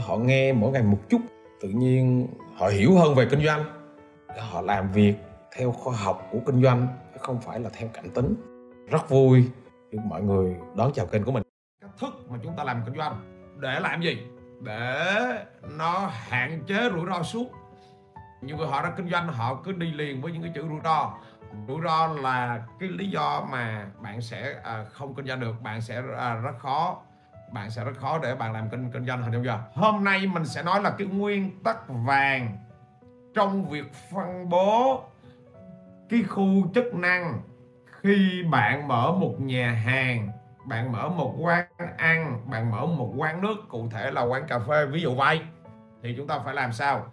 họ nghe mỗi ngày một chút, tự nhiên họ hiểu hơn về kinh doanh. Họ làm việc theo khoa học của kinh doanh, chứ không phải là theo cảm tính. Rất vui được mọi người đón chào kênh của mình. Cách thức mà chúng ta làm kinh doanh, để làm gì? Để nó hạn chế rủi ro suốt nhiều người họ ra kinh doanh, họ cứ đi liền với những cái chữ rủi ro. Rủi ro là cái lý do mà bạn sẽ à, không kinh doanh được, bạn sẽ à, rất khó bạn sẽ rất khó để bạn làm kinh kinh doanh hình dung giờ hôm nay mình sẽ nói là cái nguyên tắc vàng trong việc phân bố cái khu chức năng khi bạn mở một nhà hàng bạn mở một quán ăn bạn mở một quán nước cụ thể là quán cà phê ví dụ vậy. Thì chúng ta phải làm sao?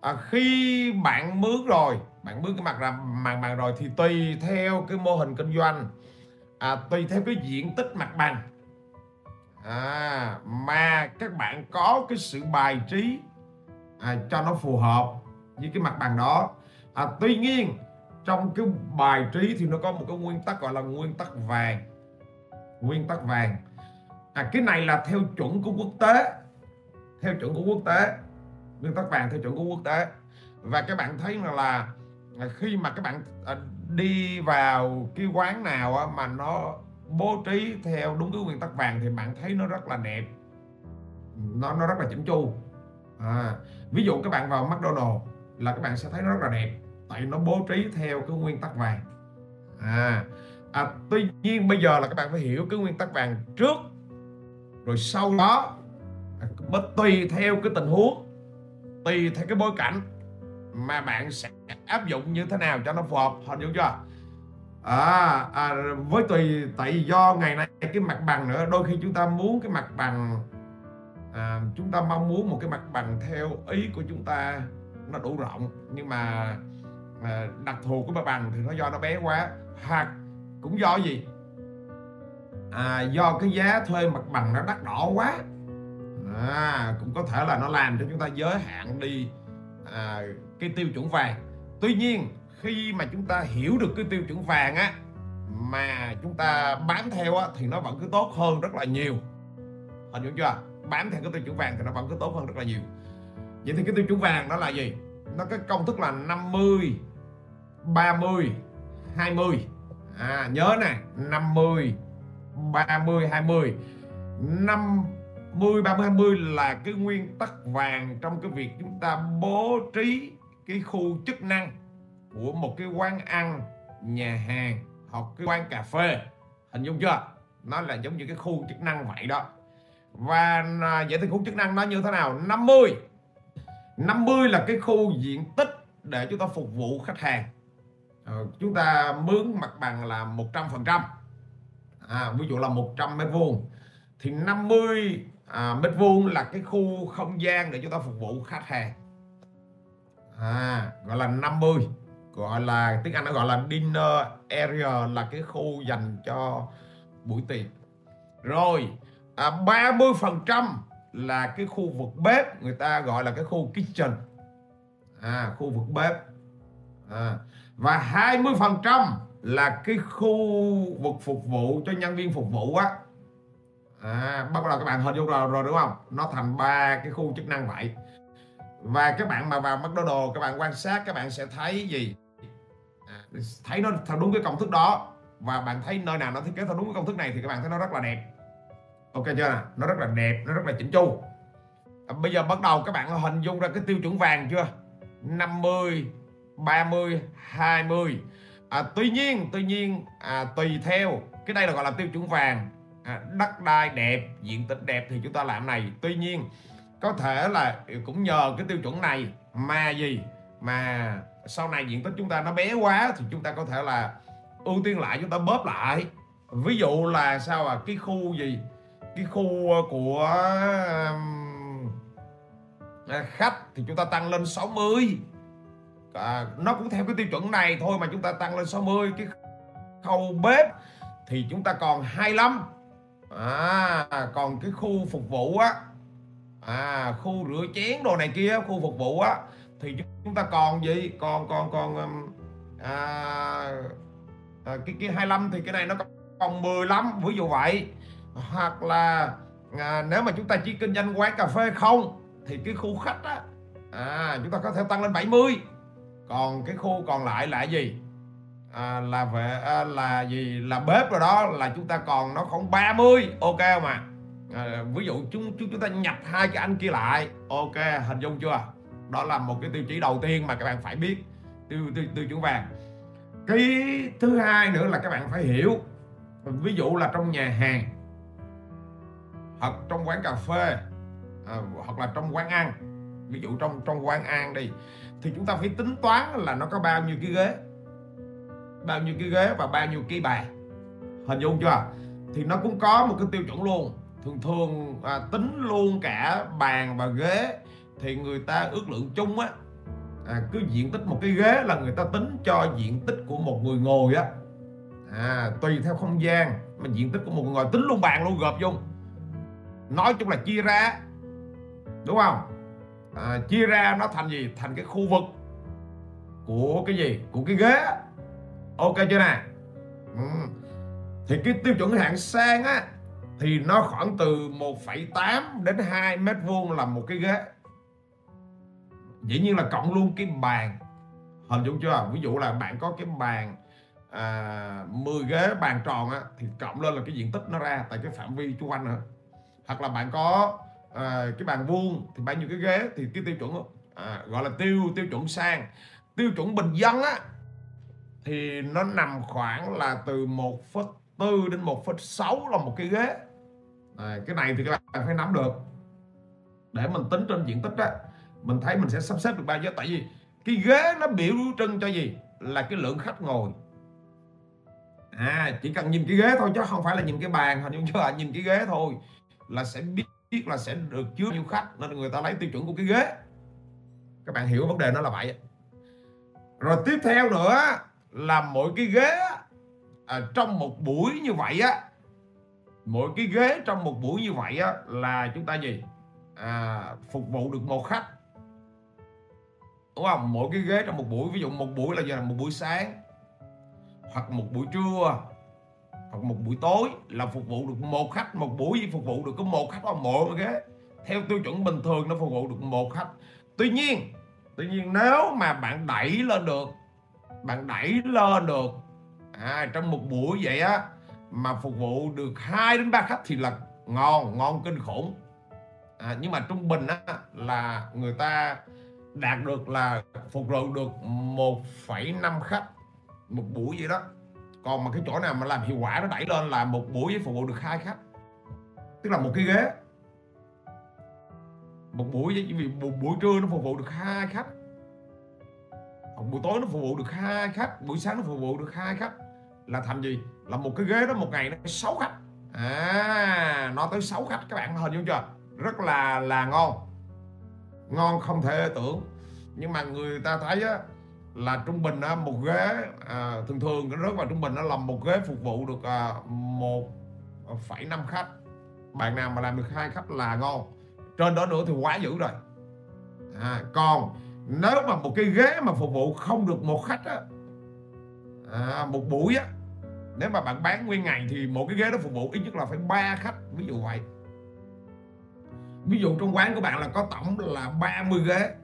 À, khi bạn mướn rồi bạn mướn cái mặt là mặt bằng rồi thì tùy theo cái mô hình kinh doanh à, tùy theo cái diện tích mặt bằng à, mà các bạn có cái sự bài trí à, cho nó phù hợp với cái mặt bằng đó. À, tuy nhiên trong cái bài trí thì nó có một cái nguyên tắc gọi là nguyên tắc vàng. Nguyên tắc vàng. À, cái này là theo chuẩn của quốc tế. Theo chuẩn của quốc tế. Nguyên tắc vàng theo chuẩn của quốc tế. Và các bạn thấy là, là à, khi mà các bạn à, đi vào cái quán nào mà nó bố trí theo đúng cái nguyên tắc vàng thì bạn thấy nó rất là đẹp. Nó nó rất là chỉnh chu. À, ví dụ các bạn vào McDonald là các bạn sẽ thấy nó rất là đẹp tại nó bố trí theo cái nguyên tắc vàng. À, à tuy nhiên bây giờ là các bạn phải hiểu cái nguyên tắc vàng trước rồi sau đó à, bất tùy theo cái tình huống tùy theo cái bối cảnh mà bạn sẽ áp dụng như thế nào cho nó phù hợp. Hình dung chưa? À, à với tùy tại vì do ngày nay cái mặt bằng nữa đôi khi chúng ta muốn cái mặt bằng à, chúng ta mong muốn một cái mặt bằng theo ý của chúng ta nó đủ rộng nhưng mà à, đặc thù của mặt bằng thì nó do nó bé quá. Hoặc cũng do gì? À, do cái giá thuê mặt bằng nó đắt đỏ quá. À, cũng có thể là nó làm cho chúng ta giới hạn đi à, cái tiêu chuẩn vàng. Tuy nhiên khi mà chúng ta hiểu được cái tiêu chuẩn vàng á mà chúng ta bám theo á thì nó vẫn cứ tốt hơn rất là nhiều. Hình dung chưa? Bám theo cái tiêu chuẩn vàng thì nó vẫn cứ tốt hơn rất là nhiều. Vậy thì cái tiêu chuẩn vàng đó là gì? Nó cái công thức là 50 30 20 à, nhớ nè 50 30 20 50 30 20 là cái nguyên tắc vàng trong cái việc chúng ta bố trí cái khu chức năng của một cái quán ăn nhà hàng hoặc cái quán cà phê. Hình dung chưa? Nó là giống như cái khu chức năng vậy đó. Và à, vậy thì khu chức năng nó như thế nào? 50 50 là cái khu diện tích để chúng ta phục vụ khách hàng. Ờ, chúng ta mướn mặt bằng là 100 phần trăm. À, ví dụ là 100 mét vuông. Thì 50 à, mét vuông là cái khu không gian để chúng ta phục vụ khách hàng. À, gọi là 50 gọi là tiếng Anh nó gọi là dinner area là cái khu dành cho buổi tiệc. Rồi à, 30 phần trăm là cái khu vực bếp người ta gọi là cái khu kitchen. À, khu vực bếp. À, và 20 phần trăm là cái khu vực phục vụ cho nhân viên phục vụ á. À, bắt đầu các bạn hình dung rồi, rồi đúng không? Nó thành ba cái khu chức năng vậy. Và các bạn mà vào McDonald các bạn quan sát các bạn sẽ thấy gì? Thấy nó theo đúng cái công thức đó và bạn thấy nơi nào nó thiết kế theo đúng cái công thức này thì các bạn thấy nó rất là đẹp. Ok chưa nào? Nó rất là đẹp nó rất là chỉnh chu. À, bây giờ bắt đầu các bạn hình dung ra cái tiêu chuẩn vàng chưa? 50 30 20 à, tuy nhiên tuy nhiên à, tùy theo. Cái đây là gọi là tiêu chuẩn vàng. À, đất đai đẹp diện tích đẹp thì chúng ta làm này. Tuy nhiên có thể là cũng nhờ cái tiêu chuẩn này. Mà gì? Mà sau này diện tích chúng ta nó bé quá thì chúng ta có thể là ưu tiên lại chúng ta bóp lại. Ví dụ là sao à cái khu gì? Cái khu ờ, của à, khách thì chúng ta tăng lên 60 à, nó cũng theo cái tiêu chuẩn này thôi mà chúng ta tăng lên 60 cái khâu bếp thì chúng ta còn 25 à, còn cái khu phục vụ á à, khu rửa chén đồ này kia khu phục vụ á thì chúng ta còn gì? Còn còn còn um, à, à, cái cái 25 thì cái này nó còn 15 ví dụ vậy. Hoặc là à, nếu mà chúng ta chỉ kinh doanh quán cà phê không thì cái khu khách á à, chúng ta có thể tăng lên 70 còn cái khu còn lại là gì? À, là về à, là gì? Là bếp rồi đó là chúng ta còn nó không 30 ok không ạ? À, ví dụ chúng chúng chúng ta nhập hai cái anh kia lại. Ok hình dung chưa? Đó là một cái tiêu chí đầu tiên mà các bạn phải biết. Tiêu tiêu tiêu chuẩn vàng. Cái thứ hai nữa là các bạn phải hiểu. Ví dụ là trong nhà hàng hoặc trong quán cà phê à, hoặc là trong quán ăn. Ví dụ trong trong quán ăn đi thì chúng ta phải tính toán là nó có bao nhiêu cái ghế bao nhiêu cái ghế và bao nhiêu cái bàn. Hình dung chưa? Thì nó cũng có một cái tiêu chuẩn luôn. Thường thường à, tính luôn cả bàn và ghế thì người ta ước lượng chung á à, cứ diện tích một cái ghế là người ta tính cho diện tích của một người ngồi á. À, tùy theo không gian mà diện tích của một người ngồi tính luôn bàn luôn gộp vô nói chung là chia ra đúng không? À, chia ra nó thành gì? Thành cái khu vực của cái gì? Của cái ghế ok chưa nè? Ừ. thì cái tiêu chuẩn hạng sang á thì nó khoảng từ 1,8 đến 2 mét vuông là một cái ghế dĩ nhiên là cộng luôn cái bàn. Hình dung chưa? Ví dụ là bạn có cái bàn à, 10 ghế bàn tròn á thì cộng lên là cái diện tích nó ra tại cái phạm vi xung quanh nữa. Hoặc là bạn có à, cái bàn vuông thì bao nhiêu cái ghế thì cái tiêu chuẩn à, gọi là tiêu tiêu chuẩn sang. Tiêu chuẩn bình dân á thì nó nằm khoảng là từ 1,4 đến 1,6 là một cái ghế. À, cái này thì các bạn phải nắm được. Để mình tính trên diện tích á mình thấy mình sẽ sắp xếp được bao nhiêu. Tại vì cái ghế nó biểu trưng cho gì? Là cái lượng khách ngồi. À chỉ cần nhìn cái ghế thôi chứ không phải là nhìn cái bàn. Hình như chưa nhìn cái ghế thôi là sẽ biết biết là sẽ được chứa nhiêu khách. Nên người ta lấy tiêu chuẩn của cái ghế. Các bạn hiểu vấn đề nó là vậy. Rồi tiếp theo nữa là mỗi cái ghế à, trong một buổi như vậy á mỗi cái ghế trong một buổi như vậy á là chúng ta gì? À, phục vụ được một khách đúng không? Mỗi cái ghế trong một buổi ví dụ một buổi là giờ là một buổi sáng hoặc một buổi trưa hoặc một buổi tối là phục vụ được một khách một buổi phục vụ được có một khách hoặc một ghế theo tiêu chuẩn bình thường nó phục vụ được một khách. Tuy nhiên tuy nhiên nếu mà bạn đẩy lên được bạn đẩy lên được à, trong một buổi vậy á mà phục vụ được 2 đến 3 khách thì là ngon ngon kinh khủng. À, nhưng mà trung bình á là người ta đạt được là phục vụ được 1,5 khách một buổi vậy đó. Còn mà cái chỗ nào mà làm hiệu quả nó đẩy lên là một buổi phục vụ được hai khách. Tức là một cái ghế. Một buổi vì một buổi trưa nó phục vụ được hai khách. Một buổi tối nó phục vụ được hai khách buổi sáng nó phục vụ được hai khách. Là thành gì? Là một cái ghế đó một ngày nó sáu khách. À nó tới sáu khách các bạn hình dung chưa? Rất là là ngon ngon không thể tưởng. Nhưng mà người ta thấy á là trung bình á, một ghế à, thường thường nó rất là trung bình nó làm một ghế phục vụ được à, một à, phẩy năm khách. Bạn nào mà làm được hai khách là ngon. Trên đó nữa thì quá dữ rồi. À, còn nếu mà một cái ghế mà phục vụ không được một khách á à, một buổi á nếu mà bạn bán nguyên ngày thì một cái ghế đó phục vụ ít nhất là phải ba khách ví dụ vậy ví dụ trong quán của bạn là có tổng là 30 ghế.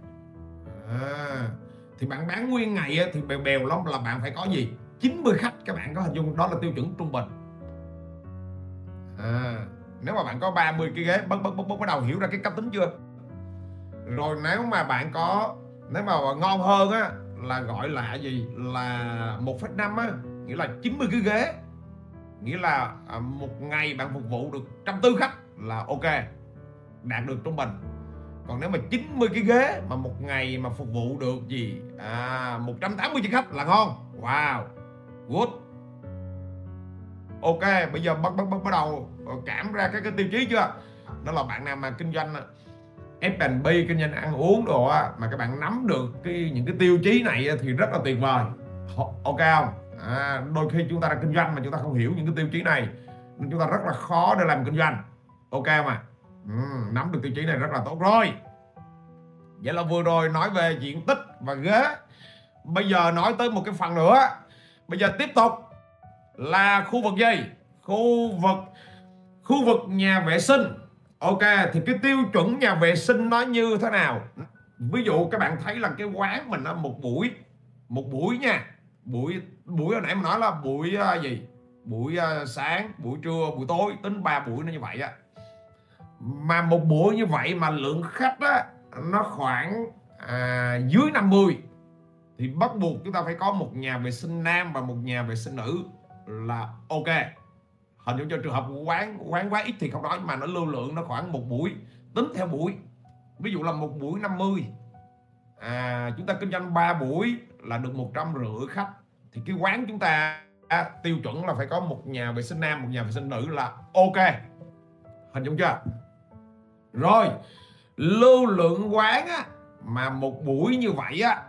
À, thì bạn bán nguyên ngày thì bèo bèo lắm là bạn phải có gì? 90 khách các bạn có hình dung đó là tiêu chuẩn trung bình. À, nếu mà bạn có 30 cái ghế bắt bắt bắt bắt đầu hiểu ra cái cách tính chưa? Rồi nếu mà bạn có nếu mà ngon hơn á là gọi là gì? Là một phẩy năm á nghĩa là 90 cái ghế. Nghĩa là à, một ngày bạn phục vụ được trăm tư khách là ok đạt được trung bình. Còn nếu mà 90 cái ghế mà một ngày mà phục vụ được gì? À 180 chiếc khách là ngon. Wow good. Ok bây giờ bắt bắt bắt bắt đầu ờ, cảm ra cái cái tiêu chí chưa? Đó là bạn nào mà kinh doanh ờ, F&B kinh doanh ăn uống đồ á mà các bạn nắm được cái những cái tiêu chí này thì rất là tuyệt vời. Ok không? À, đôi khi chúng ta đang kinh doanh mà chúng ta không hiểu những cái tiêu chí này nên chúng ta rất là khó để làm kinh doanh. Ok không ạ? Ừ, nắm được tiêu chí này rất là tốt rồi. Vậy là vừa rồi nói về diện tích và ghế. Bây giờ nói tới một cái phần nữa. Bây giờ tiếp tục là khu vực gì? Khu vực khu vực nhà vệ sinh. Ok thì cái tiêu chuẩn nhà vệ sinh nó như thế nào? Ví dụ các bạn thấy là cái quán mình nó một buổi một buổi nha. Buổi buổi hồi nãy mình nói là buổi uh, gì? Buổi uh, sáng buổi trưa buổi tối tính ba buổi nó như vậy á mà một buổi như vậy mà lượng khách á nó khoảng à, dưới 50 thì bắt buộc chúng ta phải có một nhà vệ sinh nam và một nhà vệ sinh nữ là ok. Hình như cho trường hợp quán quán quá ít thì không nói mà nó lưu lượng nó khoảng một buổi tính theo buổi. Ví dụ là một buổi 50 à, chúng ta kinh doanh 3 buổi là được một trăm rưỡi khách thì cái quán chúng ta à, tiêu chuẩn là phải có một nhà vệ sinh nam một nhà vệ sinh nữ là ok. Hình dung chưa? Rồi lưu lượng quán á mà một buổi như vậy á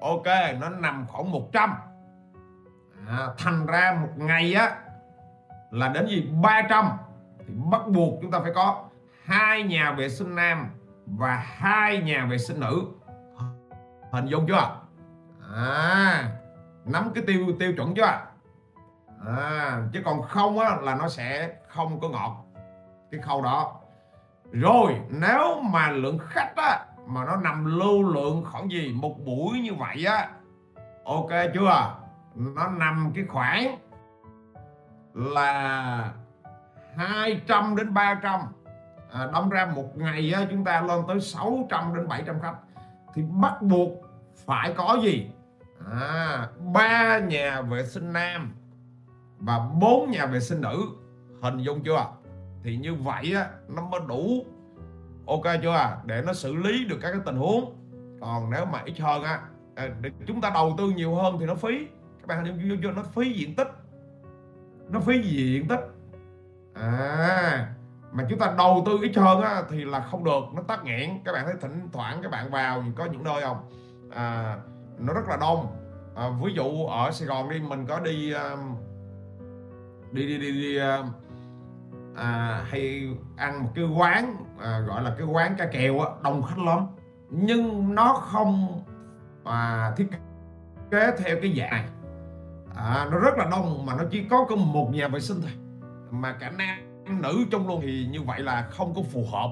ok nó nằm khoảng 100 à, thành ra một ngày á là đến gì? 300 thì bắt buộc chúng ta phải có hai nhà vệ sinh nam và hai nhà vệ sinh nữ. Hình dung chưa? À nắm cái tiêu tiêu chuẩn chưa? À, chứ còn không á là nó sẽ không có ngọt cái khâu đó rồi nếu mà lượng khách á mà nó nằm lưu lượng khoảng gì một buổi như vậy á ok chưa? Nó nằm cái khoảng là 200 đến 300 à, đóng ra một ngày á, chúng ta lên tới 600 đến 700 khách. Thì bắt buộc phải có gì? À, ba nhà vệ sinh nam và bốn nhà vệ sinh nữ. Hình dung chưa? Thì như vậy á, nó mới đủ. Ok chưa à? để nó xử lý được các cái tình huống. Còn nếu mà ít hơn á à, để chúng ta đầu tư nhiều hơn thì nó phí. Các bạn hình dung chưa nó phí diện tích. Nó phí diện tích. À mà chúng ta đầu tư ít hơn á, thì là không được. Nó tắc nghẽn. Các bạn thấy thỉnh thoảng các bạn vào có những nơi không? À, nó rất là đông. À, ví dụ ở Sài Gòn đi mình có đi um, đi đi đi, đi uh, à, hay ăn một cái quán à, gọi là cái quán cá kèo á, đông khách lắm. Nhưng nó không à, thiết kế theo cái dạng à, nó rất là đông mà nó chỉ có có một nhà vệ sinh thôi. Mà cả nam nữ trong luôn thì như vậy là không có phù hợp.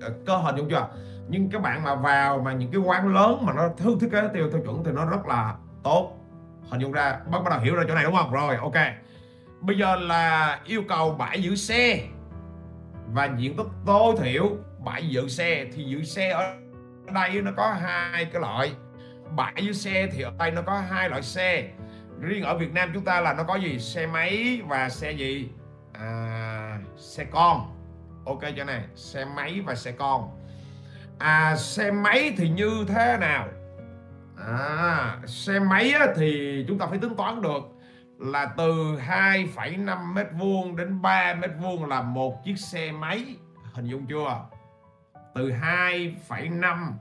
À, cơ hình đúng chưa? Nhưng các bạn mà vào mà những cái quán lớn mà nó thứ thiết kế theo tiêu chuẩn thì nó rất là tốt. Hình dung ra bắt bắt đầu hiểu ra chỗ này đúng không? Rồi ok bây giờ là yêu cầu bãi giữ xe. Và diện tích tối thiểu bãi giữ xe thì giữ xe ở đây nó có hai cái loại. Bãi giữ xe thì ở đây nó có hai loại xe. Riêng ở Việt Nam chúng ta là nó có gì? Xe máy và xe gì? À, xe con. Ok cho này xe máy và xe con. À xe máy thì như thế nào? À xe máy thì chúng ta phải tính toán được là từ 2,5 mét vuông đến 3 mét vuông là một chiếc xe máy. Hình dung chưa? Từ 2,5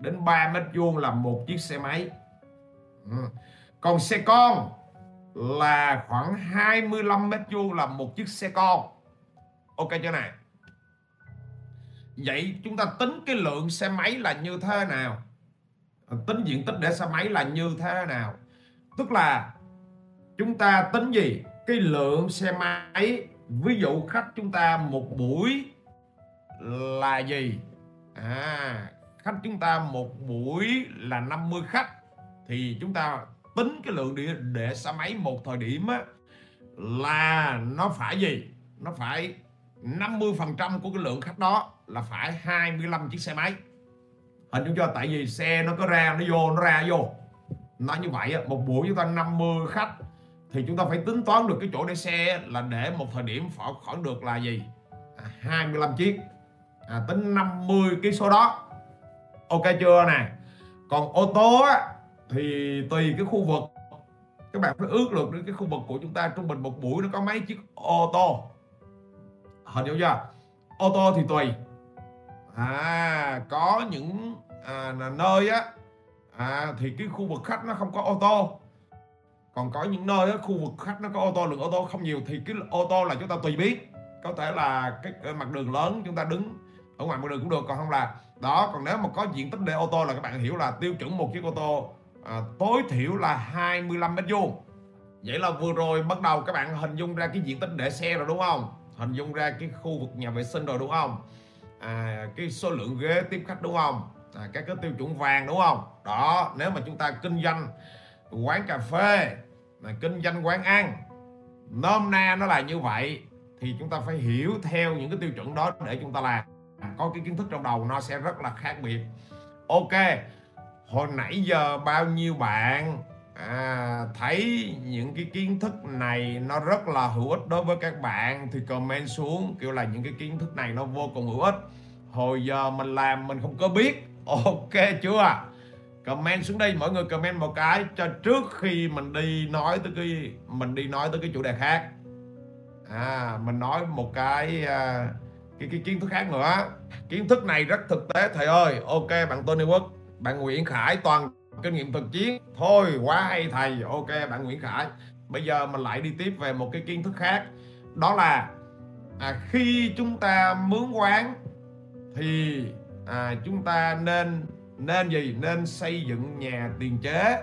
đến 3 mét vuông là một chiếc xe máy. Ừ. còn xe con là khoảng 25 mét vuông là một chiếc xe con. Ok chưa này vậy chúng ta tính cái lượng xe máy là như thế nào? Tính diện tích để xe máy là như thế nào? Tức là chúng ta tính gì? Cái lượng xe máy ví dụ khách chúng ta một buổi là gì? À khách chúng ta một buổi là 50 khách. Thì chúng ta tính cái lượng để, để xe máy một thời điểm á, là nó phải gì? Nó phải 50% của cái lượng khách đó là phải 25 chiếc xe máy. Hình dung cho tại vì xe nó có ra nó vô nó ra vô. Nó như vậy á một buổi chúng ta 50 khách thì chúng ta phải tính toán được cái chỗ để xe là để một thời điểm khoảng được là gì? À, 25 chiếc. À, tính 50 cái số đó. Ok chưa nè? Còn ô tô á, thì tùy cái khu vực. Các bạn phải ước lượng đến cái khu vực của chúng ta trung bình một buổi nó có mấy chiếc ô tô. Hình hiểu chưa? Ô tô thì tùy. À có những à, nơi á à, thì cái khu vực khách nó không có ô tô còn có những nơi khu vực khách nó có ô tô lượng ô tô không nhiều thì cái ô tô là chúng ta tùy biết. Có thể là cái mặt đường lớn chúng ta đứng ở ngoài mặt đường cũng được còn không là. Đó còn nếu mà có diện tích để ô tô là các bạn hiểu là tiêu chuẩn một chiếc ô tô à, tối thiểu là 25 mét vuông. Vậy là vừa rồi bắt đầu các bạn hình dung ra cái diện tích để xe rồi đúng không? Hình dung ra cái khu vực nhà vệ sinh rồi đúng không? À, cái số lượng ghế tiếp khách đúng không? À, các cái tiêu chuẩn vàng đúng không? Đó nếu mà chúng ta kinh doanh quán cà phê là kinh doanh quán ăn nôm na nó là như vậy thì chúng ta phải hiểu theo những cái tiêu chuẩn đó để chúng ta làm. Có cái kiến thức trong đầu nó sẽ rất là khác biệt. Ok hồi nãy giờ bao nhiêu bạn à, thấy những cái kiến thức này nó rất là hữu ích đối với các bạn thì comment xuống kiểu là những cái kiến thức này nó vô cùng hữu ích. Hồi giờ mình làm mình không có biết. Ok chưa? Comment xuống đây mọi người comment một cái cho trước khi mình đi nói tới cái mình đi nói tới cái chủ đề khác. À mình nói một cái à, cái cái kiến thức khác nữa. Kiến thức này rất thực tế thầy ơi. Ok bạn Tony Quốc bạn Nguyễn Khải toàn kinh nghiệm thực chiến. Thôi quá hay thầy. Ok bạn Nguyễn Khải. Bây giờ mình lại đi tiếp về một cái kiến thức khác. Đó là à, khi chúng ta mướn quán thì à, chúng ta nên nên gì? Nên xây dựng nhà tiền chế.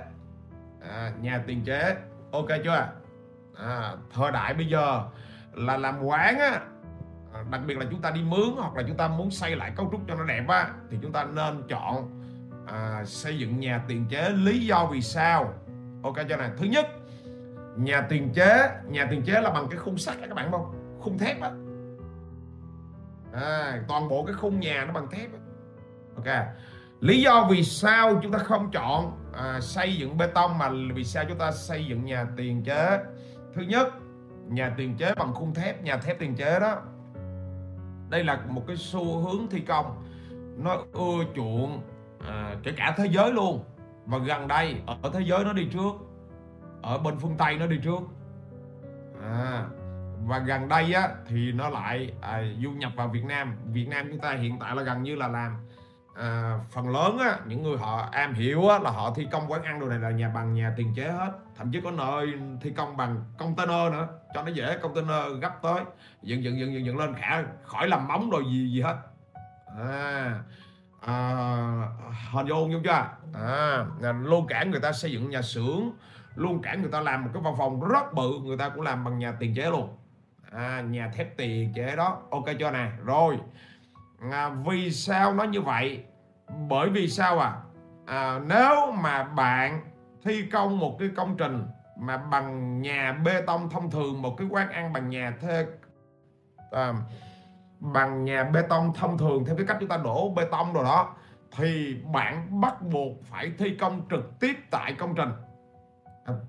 À, nhà tiền chế. Ok chưa? À, thời đại bây giờ là làm quán á à, đặc biệt là chúng ta đi mướn hoặc là chúng ta muốn xây lại cấu trúc cho nó đẹp á thì chúng ta nên chọn à, xây dựng nhà tiền chế. Lý do vì sao? Ok cho này thứ nhất nhà tiền chế nhà tiền chế là bằng cái khung sắt các bạn không? Khung thép á. À, toàn bộ cái khung nhà nó bằng thép á. ok lý do vì sao chúng ta không chọn à, xây dựng bê tông mà vì sao chúng ta xây dựng nhà tiền chế? Thứ nhất nhà tiền chế bằng khung thép nhà thép tiền chế đó. Đây là một cái xu hướng thi công. Nó ưa chuộng à, kể cả thế giới luôn. Và gần đây ở thế giới nó đi trước. Ở bên phương tây nó đi trước. À, và gần đây á thì nó lại à, du nhập vào Việt Nam. Việt Nam chúng ta hiện tại là gần như là làm à, phần lớn á những người họ am hiểu á là họ thi công quán ăn đồ này là nhà bằng nhà tiền chế hết. Thậm chí có nơi thi công bằng container nữa cho nó dễ container gấp tới. Dựng dựng dựng dựng, dựng lên khả khỏi làm móng đồ gì gì hết. À, à, hình dung không chưa? À, luôn cản người ta xây dựng nhà xưởng luôn cản người ta làm một cái văn phòng rất bự người ta cũng làm bằng nhà tiền chế luôn. À, nhà thép tiền chế đó. Ok chưa nè? Rồi à, vì sao nó như vậy? Bởi vì sao à, à nếu mà bạn thi công một cái công trình mà bằng nhà bê tông thông thường một cái quán ăn bằng nhà thê à, bằng nhà bê tông thông thường theo cái cách chúng ta đổ bê tông rồi đó thì bạn bắt buộc phải thi công trực tiếp tại công trình.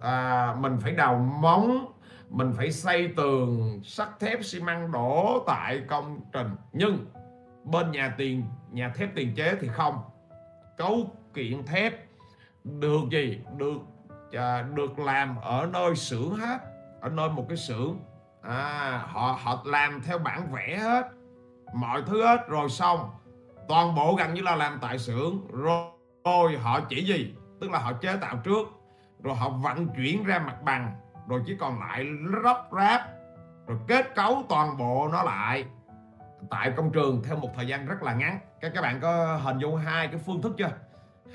À, mình phải đào móng mình phải xây tường sắt thép xi măng đổ tại công trình. Nhưng bên nhà tiền nhà thép tiền chế thì không. Cấu kiện thép được gì? Được à, được làm ở nơi xưởng hết ở nơi một cái xưởng. À, họ họ làm theo bản vẽ hết mọi thứ hết rồi xong. Toàn bộ gần như là làm tại xưởng. Rồi, rồi họ chỉ gì? Tức là họ chế tạo trước rồi họ vận chuyển ra mặt bằng rồi chỉ còn lại lắp ráp rồi kết cấu toàn bộ nó lại tại công trường theo một thời gian rất là ngắn. Các các bạn có hình dung hai cái phương thức chưa?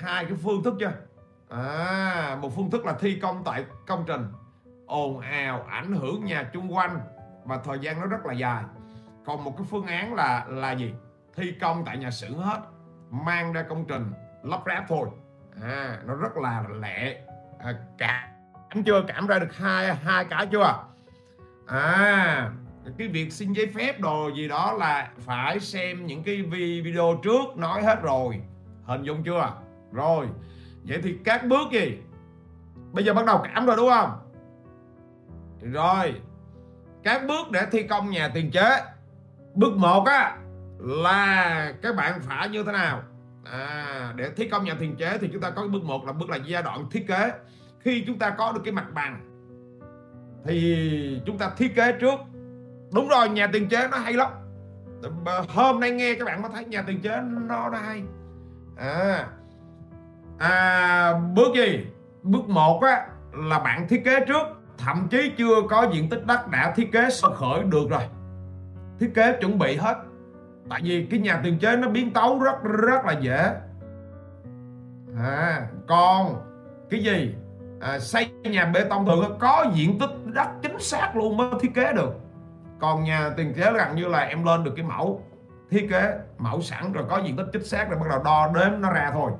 Hai cái phương thức chưa? À một phương thức là thi công tại công trình. Ồn ào ảnh hưởng nhà chung quanh và thời gian nó rất là dài. Còn một cái phương án là là gì? Thi công tại nhà xưởng hết mang ra công trình lắp ráp thôi. À nó rất là lẹ. À, cảm chưa? Cảm ra được hai hai cái chưa? À cái việc xin giấy phép đồ gì đó là phải xem những cái video trước nói hết rồi. Hình dung chưa? Rồi. Vậy thì các bước gì? Bây giờ bắt đầu cảm rồi đúng không? Rồi. Các bước để thi công nhà tiền chế. Bước một á là các bạn phải như thế nào? À, để thi công nhà tiền chế thì chúng ta có bước một là bước là giai đoạn thiết kế. Khi chúng ta có được cái mặt bằng thì chúng ta thiết kế trước đúng rồi nhà tiền chế nó hay lắm. Hôm nay nghe các bạn mới thấy nhà tiền chế nó nó hay. À, à bước gì? Bước một á là bạn thiết kế trước. Thậm chí chưa có diện tích đất đã thiết kế sơ khởi được rồi. Thiết kế chuẩn bị hết. Tại vì cái nhà tiền chế nó biến tấu rất rất là dễ. À còn cái gì? À, xây nhà bê tông thường có diện tích đất chính xác luôn mới thiết kế được còn nhà tiền kế gần như là em lên được cái mẫu thiết kế mẫu sẵn rồi có diện tích chính xác rồi bắt đầu đo đếm nó ra thôi.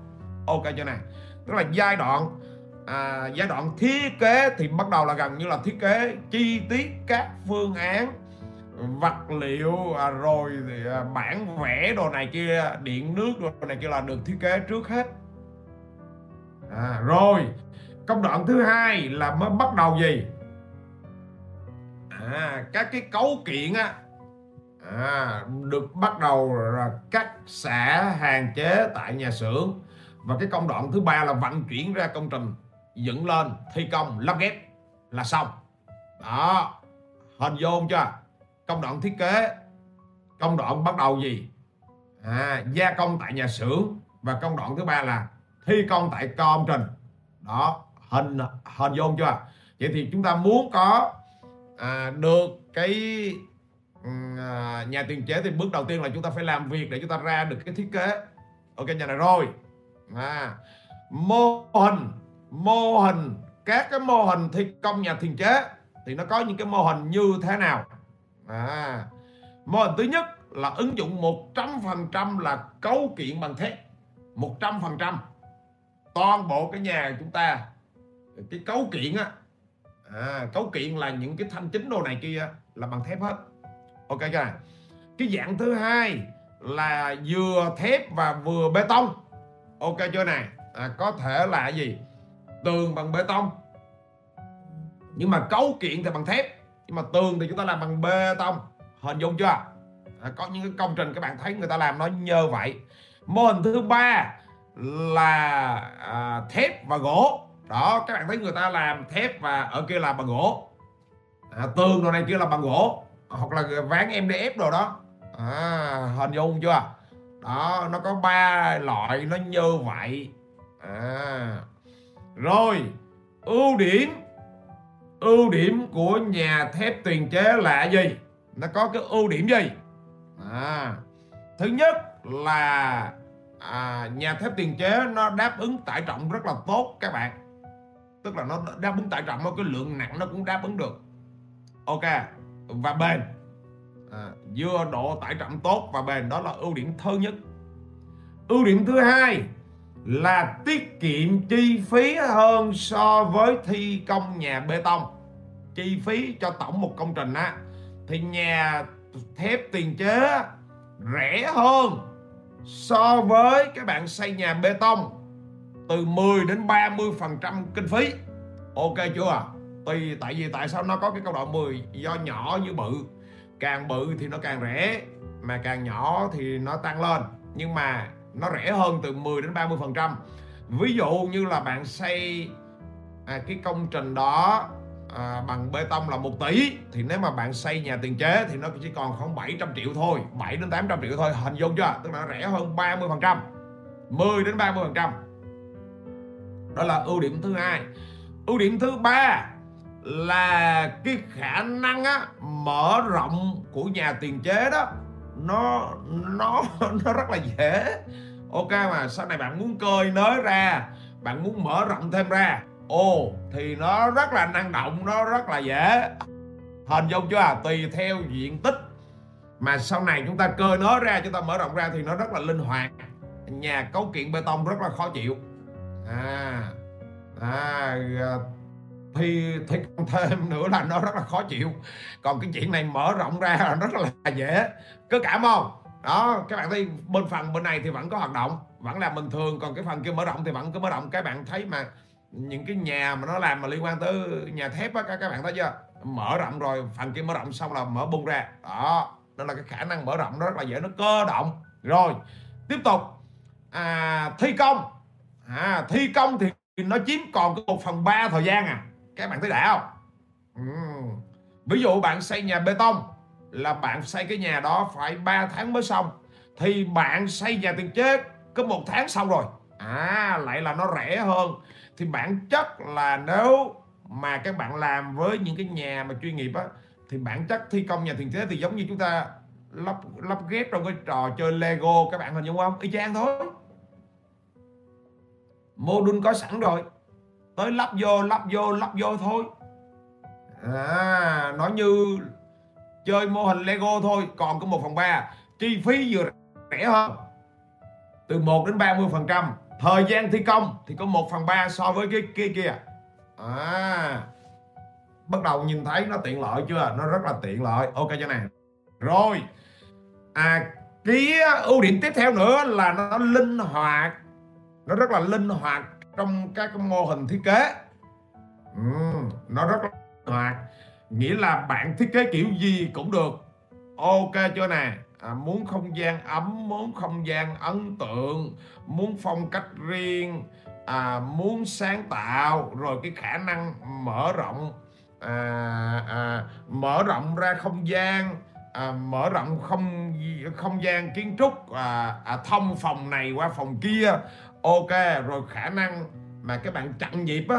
Ok cho nè? Tức là giai đoạn à, giai đoạn thiết kế thì bắt đầu là gần như là thiết kế chi tiết các phương án vật liệu à, rồi thì à, bản vẽ đồ này kia điện nước đồ này kia là được thiết kế trước hết. À, rồi công đoạn thứ hai là mới bắt đầu gì? À, các cái cấu kiện á à, được bắt đầu là cắt xả hàng chế tại nhà xưởng. Và cái công đoạn thứ ba là vận chuyển ra công trình dựng lên thi công lắp ghép là xong. Đó hình vô chưa? Công đoạn thiết kế công đoạn bắt đầu gì? À, gia công tại nhà xưởng và công đoạn thứ ba là thi công tại công trình. Đó hình hình vô chưa? Vậy thì chúng ta muốn có à, được. Cái ừ, à, nhà tiền chế thì bước đầu tiên là chúng ta phải làm việc để chúng ta ra được cái thiết kế. Ok nhà này rồi. À, mô hình mô hình. Các cái mô hình thi công nhà tiền chế thì nó có những cái mô hình như thế nào? À, mô hình thứ nhất là ứng dụng 100% là cấu kiện bằng thép. 100% toàn bộ cái nhà chúng ta cái cấu kiện á à, cấu kiện là những cái thanh chính đồ này kia là bằng thép hết. Ok chưa? Cái dạng thứ hai là vừa thép và vừa bê tông. Ok chưa này à, có thể là gì? Tường bằng bê tông. Nhưng mà cấu kiện thì bằng thép. Nhưng mà tường thì chúng ta làm bằng bê tông. Hình dung chưa? À, có những cái công trình các bạn thấy người ta làm nó như vậy. Mô hình thứ ba là à, thép và gỗ đó các bạn thấy người ta làm thép và ở kia là bằng gỗ. À, tường đồ này kia là bằng gỗ. Hoặc là ván MDF đồ đó. À, hình dung chưa? Đó nó có ba loại nó như vậy. À. rồi ưu điểm. Ưu điểm của nhà thép tiền chế là gì? Nó có cái ưu điểm gì? À, thứ nhất là à, nhà thép tiền chế nó đáp ứng tải trọng rất là tốt các bạn tức là nó đáp ứng tải trọng cái lượng nặng nó cũng đáp ứng được. Ok và bền. À, vừa độ tải trọng tốt và bền đó là ưu điểm thứ nhất. Ưu điểm thứ hai là tiết kiệm chi phí hơn so với thi công nhà bê tông. Chi phí cho tổng một công trình á thì nhà thép tiền chế rẻ hơn so với các bạn xây nhà bê tông từ 10 đến 30 phần trăm kinh phí. Ok chưa à? tùy tại vì tại sao nó có cái câu đoạn 10 do nhỏ như bự. Càng bự thì nó càng rẻ. Mà càng nhỏ thì nó tăng lên. Nhưng mà nó rẻ hơn từ 10 đến 30 phần trăm. Ví dụ như là bạn xây à, cái công trình đó à, bằng bê tông là 1 tỷ thì nếu mà bạn xây nhà tiền chế thì nó chỉ còn khoảng 700 triệu thôi. 7 đến 800 triệu thôi. Hình dung chưa? Tức là nó rẻ hơn 30 phần trăm. 10 đến 30 phần trăm đó là ưu điểm thứ hai. Ưu điểm thứ ba là cái khả năng á, mở rộng của nhà tiền chế đó nó nó nó rất là dễ. Ok mà sau này bạn muốn cơi nới ra bạn muốn mở rộng thêm ra ồ thì nó rất là năng động nó rất là dễ. Hình dung chưa? Tùy theo diện tích. Mà sau này chúng ta cơi nới ra chúng ta mở rộng ra thì nó rất là linh hoạt. Nhà cấu kiện bê tông rất là khó chịu à à, à thì thì thêm nữa là nó rất là khó chịu. Còn cái chuyện này mở rộng ra là rất là dễ. Cứ cảm không? Đó các bạn thấy bên phần bên này thì vẫn có hoạt động vẫn làm bình thường. Còn cái phần kia mở rộng thì vẫn cứ mở rộng. Các bạn thấy mà những cái nhà mà nó làm mà liên quan tới nhà thép á các, các bạn thấy chưa? Mở rộng rồi phần kia mở rộng xong là mở bung ra. Đó đó là cái khả năng mở rộng rất là dễ nó cơ động. Rồi tiếp tục. À, thi công à, thi công thì nó chiếm còn có một phần ba thời gian à. Các bạn thấy đã không? Ừ. ví dụ bạn xây nhà bê tông là bạn xây cái nhà đó phải 3 tháng mới xong. Thì bạn xây nhà tiền chế có một tháng xong rồi. À lại là nó rẻ hơn. Thì bản chất là nếu mà các bạn làm với những cái nhà mà chuyên nghiệp á thì bản chất thi công nhà tiền chế thì giống như chúng ta lắp lắp ghép trong cái trò chơi Lego các bạn hình dung không? Y chang thôi mô đun có sẵn rồi. Tới lắp vô lắp vô lắp vô thôi. À nó như chơi mô hình Lego thôi, còn có một phần ba. Chi phí vừa rẻ hơn. Từ 1 đến 30 phần trăm. Thời gian thi công thì có 1 phần 3 so với cái kia kia. À bắt đầu nhìn thấy nó tiện lợi chưa? Nó rất là tiện lợi. Ok cho này rồi à cái ưu điểm tiếp theo nữa là nó linh hoạt nó rất là linh hoạt trong các mô hình thiết kế. Ừ, nó rất là linh hoạt. Nghĩa là bạn thiết kế kiểu gì cũng được. Ok chưa nè? À, muốn không gian ấm muốn không gian ấn tượng muốn phong cách riêng à, muốn sáng tạo rồi cái khả năng mở rộng à, à, mở rộng ra không gian à, mở rộng không không gian kiến trúc à, à, thông phòng này qua phòng kia ok rồi khả năng mà các bạn chặn nhịp á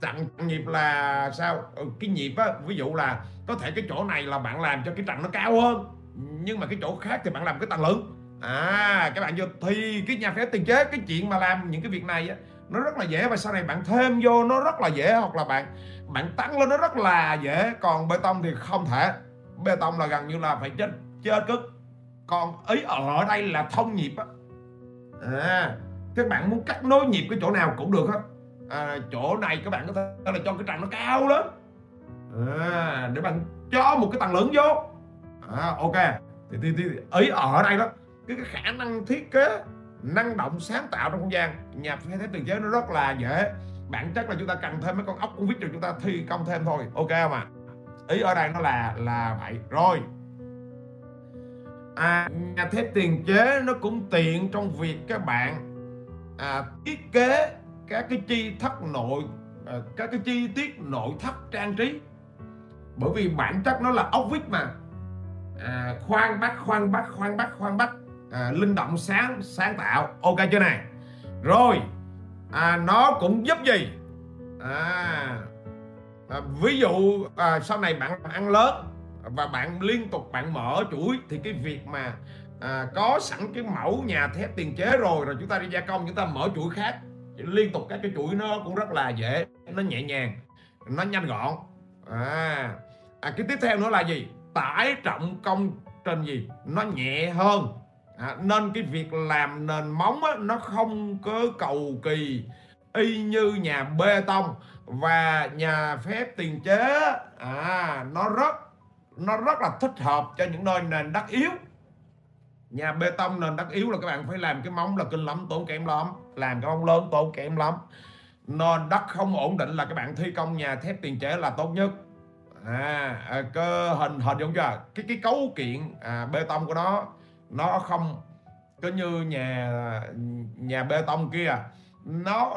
chặn nhịp là sao? Ừ, cái nhịp á ví dụ là có thể cái chỗ này là bạn làm cho cái trần nó cao hơn nhưng mà cái chỗ khác thì bạn làm cái tầng lớn. À các bạn vô thì cái nhà phép tiền chế cái chuyện mà làm những cái việc này á nó rất là dễ và sau này bạn thêm vô nó rất là dễ hoặc là bạn bạn tăng lên nó rất là dễ. Còn bê tông thì không thể. Bê tông là gần như là phải chết chết cức còn ý ở đây là thông nhịp á. À, các bạn muốn cắt nối nhịp cái chỗ nào cũng được hết. À, chỗ này các bạn có thể là cho cái trần nó cao lên. À, để bạn cho một cái tầng lớn vô. À, ok. Thì, thì, thì ý ở đây đó cái, cái khả năng thiết kế năng động sáng tạo trong không gian. Nhà phép thế tiền chế nó rất là dễ. Bản chất là chúng ta cần thêm mấy con ốc con vít rồi chúng ta thi công thêm thôi. Ok không ạ? Ý ở đây nó là là vậy. Rồi. À, nhà thép tiền chế nó cũng tiện trong việc các bạn à, thiết kế các cái chi thất nội à, các cái chi tiết nội thất trang trí. Bởi vì bản chất nó là ốc vít mà. À, khoan bắt khoan bắt khoan bắt khoan bắt à, linh động sáng sáng tạo. Ok chưa này? Rồi. À, nó cũng giúp gì? À, à, ví dụ à, sau này bạn ăn lớn và bạn liên tục bạn mở chuỗi thì cái việc mà à, có sẵn cái mẫu nhà thép tiền chế rồi rồi chúng ta đi gia công chúng ta mở chuỗi khác. Liên tục các cái chuỗi nó cũng rất là dễ nó nhẹ nhàng nó nhanh gọn. À, à cái tiếp theo nữa là gì? Tải trọng công trình gì? Nó nhẹ hơn. À, nên cái việc làm nền móng á, nó không có cầu kỳ. Y như nhà bê tông và nhà phép tiền chế à nó rất nó rất là thích hợp cho những nơi nền đất yếu nhà bê tông nền đất yếu là các bạn phải làm cái móng là kinh lắm tốn kém lắm. Làm cái móng lớn tốn kém lắm. Nền đất không ổn định là các bạn thi công nhà thép tiền chế là tốt nhất. À, à cơ hình hình giống chưa à? cái cái cấu kiện à, bê tông của nó nó không cứ như nhà nhà bê tông kia à. nó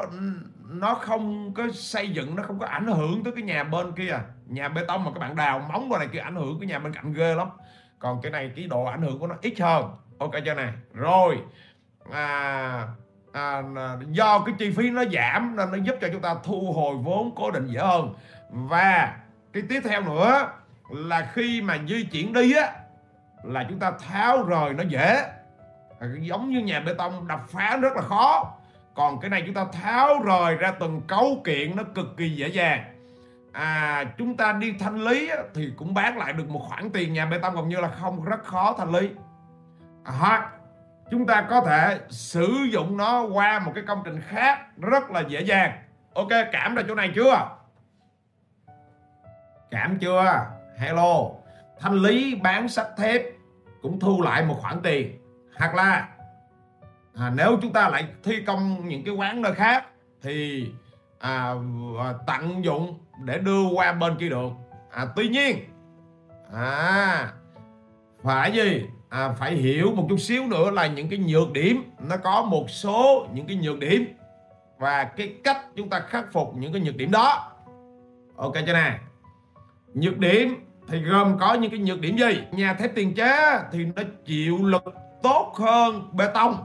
nó không có xây dựng nó không có ảnh hưởng tới cái nhà bên kia à. nhà bê tông mà các bạn đào móng vào này kia ảnh hưởng cái nhà bên cạnh ghê lắm. Còn cái này cái độ ảnh hưởng của nó ít hơn ok chưa này rồi. À, à, à, do cái chi phí nó giảm nên nó giúp cho chúng ta thu hồi vốn cố định dễ hơn. Và cái tiếp theo nữa là khi mà di chuyển đi á là chúng ta tháo rời nó dễ. À, giống như nhà bê tông đập phá rất là khó. Còn cái này chúng ta tháo rời ra từng cấu kiện nó cực kỳ dễ dàng. À chúng ta đi thanh lý thì cũng bán lại được một khoản tiền nhà bê tông gần như là không rất khó thanh lý hoặc chúng ta có thể sử dụng nó qua một cái công trình khác rất là dễ dàng. Ok cảm ra chỗ này chưa? Cảm chưa? Hello. Thanh lý bán sắt thép cũng thu lại một khoản tiền. Hoặc là à, nếu chúng ta lại thi công những cái quán nơi khác thì à, à, tận dụng để đưa qua bên kia được. À, tuy nhiên à, phải gì? À, phải hiểu một chút xíu nữa là những cái nhược điểm nó có một số những cái nhược điểm và cái cách chúng ta khắc phục những cái nhược điểm đó. Ok chưa nè. Nhược điểm thì gồm có những cái nhược điểm gì? Nhà thép tiền chế thì nó chịu lực tốt hơn bê tông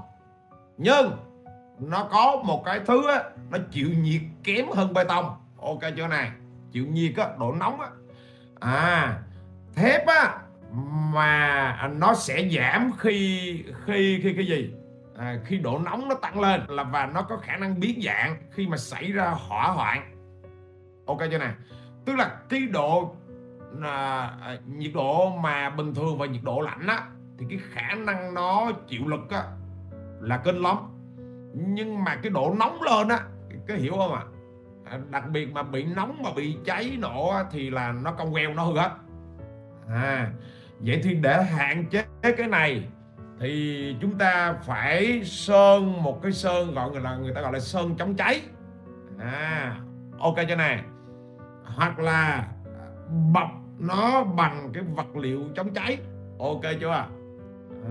nhưng nó có một cái thứ á, nó chịu nhiệt kém hơn bê tông. Ok chưa này chịu nhiệt á độ nóng á. À thép á mà nó sẽ giảm khi khi khi cái gì? À, khi độ nóng nó tăng lên là và nó có khả năng biến dạng khi mà xảy ra hỏa hoạn. Ok chưa nè? Tức là cái độ à, à nhiệt độ mà bình thường và nhiệt độ lạnh á thì cái khả năng nó chịu lực á là kinh lắm nhưng mà cái độ nóng lên á cái hiểu không ạ? À? đặc biệt mà bị nóng mà bị cháy nổ á, thì là nó cong queo nó hư hết. À vậy thì để hạn chế cái này thì chúng ta phải sơn một cái sơn gọi là người ta gọi là sơn chống cháy. À ok cho này hoặc là bọc nó bằng cái vật liệu chống cháy. Ok chưa?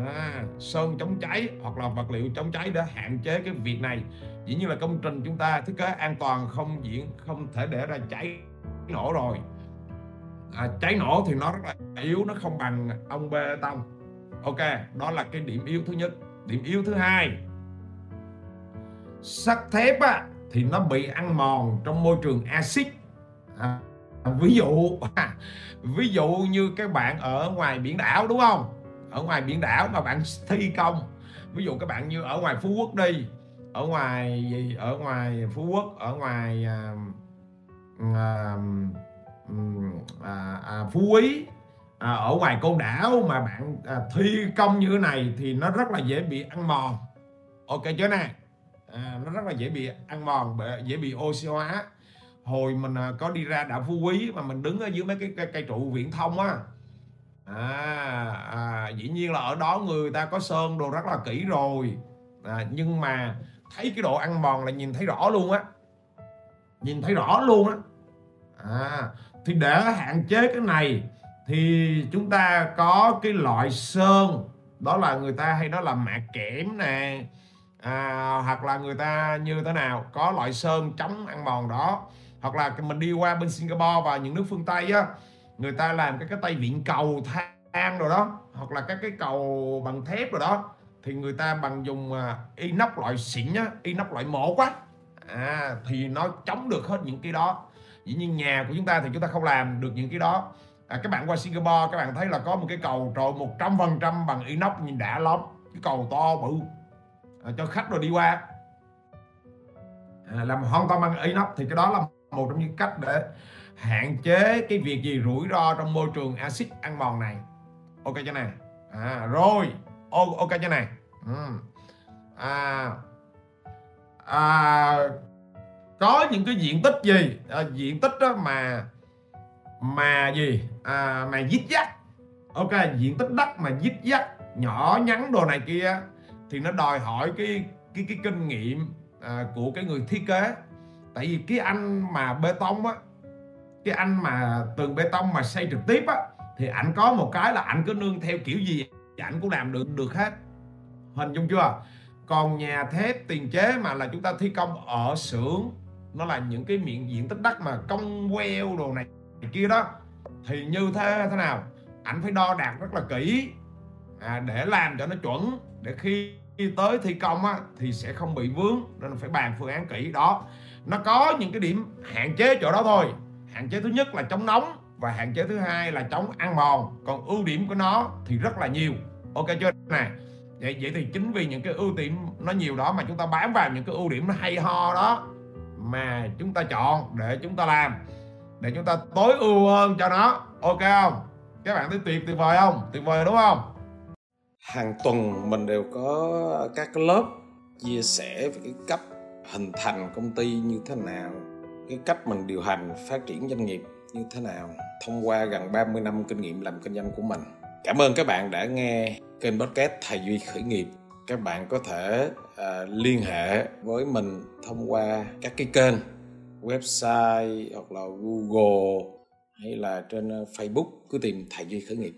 À, sơn chống cháy hoặc là vật liệu chống cháy để hạn chế cái việc này. Dĩ nhiên là công trình chúng ta thiết kế an toàn không diễn không thể để ra cháy nổ rồi à, cháy nổ thì nó rất là yếu nó không bằng ông bê tông. Ok đó là cái điểm yếu thứ nhất. Điểm yếu thứ hai sắt thép á, thì nó bị ăn mòn trong môi trường axit. À, ví dụ ví dụ như các bạn ở ngoài biển đảo đúng không? Ở ngoài biển đảo mà bạn thi công ví dụ các bạn như ở ngoài phú quốc đi ở ngoài gì? Ở ngoài phú quốc ở ngoài à, à, à, à, phú quý à, ở ngoài côn đảo mà bạn à, thi công như thế này thì nó rất là dễ bị ăn mòn. Ok chưa nè? À, nó rất là dễ bị ăn mòn dễ bị oxy hóa. Hồi mình à, có đi ra đảo phú quý mà mình đứng ở dưới mấy cái cây, cây trụ viễn thông á. À, à, dĩ nhiên là ở đó người ta có sơn đồ rất là kỹ rồi. À, nhưng mà thấy cái độ ăn mòn là nhìn thấy rõ luôn á. Nhìn thấy rõ luôn á. À, thì để hạn chế cái này thì chúng ta có cái loại sơn. Đó là người ta hay nói là mạ kẽm nè à, hoặc là người ta như thế nào có loại sơn chống ăn mòn đó. Hoặc là mình đi qua bên Singapore và những nước phương Tây á người ta làm cái cái tay vịn cầu than rồi đó hoặc là các cái cầu bằng thép rồi đó thì người ta bằng dùng à, inox loại xịn á inox loại một quá à, thì nó chống được hết những cái đó dĩ nhiên nhà của chúng ta thì chúng ta không làm được những cái đó. À, các bạn qua Singapore các bạn thấy là có một cái cầu trội một trăm phần trăm bằng inox nhìn đã lắm. Cái cầu to bự. À, cho khách rồi đi qua. À, làm hoàn toàn bằng inox thì cái đó là một trong những cách để hạn chế cái việc gì rủi ro trong môi trường axit ăn mòn này. Ok cho này à, rồi. Ok cho này ừ. à, à, có những cái diện tích gì? À, diện tích đó mà mà gì? À, mà dít dắt ok diện tích đất mà dít dắt nhỏ nhắn đồ này kia thì nó đòi hỏi cái cái cái kinh nghiệm à, của cái người thiết kế. Tại vì cái anh mà bê tông á cái anh mà tường bê tông mà xây trực tiếp á thì ảnh có một cái là ảnh cứ nương theo kiểu gì ảnh cũng làm được được hết. Hình dung chưa? Còn nhà thép tiền chế mà là chúng ta thi công ở xưởng nó là những cái miệng diện tích đất mà cong queo đồ này kia đó. Thì như thế thế nào? Ảnh phải đo đạc rất là kỹ à, để làm cho nó chuẩn để khi tới thi công á, thì sẽ không bị vướng nên phải bàn phương án kỹ. Đó nó có những cái điểm hạn chế chỗ đó thôi. Hạn chế thứ nhất là chống nóng và hạn chế thứ hai là chống ăn mòn. Còn ưu điểm của nó thì rất là nhiều. Ok chưa nè? Vậy vậy thì chính vì những cái ưu điểm nó nhiều đó mà chúng ta bám vào những cái ưu điểm nó hay ho đó mà chúng ta chọn để chúng ta làm, để chúng ta tối ưu hơn cho nó ok không các bạn thấy tuyệt tuyệt vời không tuyệt vời đúng không hàng tuần mình đều có các lớp chia sẻ về cái cách hình thành công ty như thế nào, cái cách mình điều hành, phát triển doanh nghiệp như thế nào, thông qua gần 30 năm kinh nghiệm làm kinh doanh của mình. Cảm ơn các bạn đã nghe kênh podcast Thầy Duy Khởi nghiệp. Các bạn có thể à, liên hệ với mình thông qua các cái kênh website hoặc là Google hay là trên ờ, Facebook cứ tìm Thầy Duy Khởi nghiệp.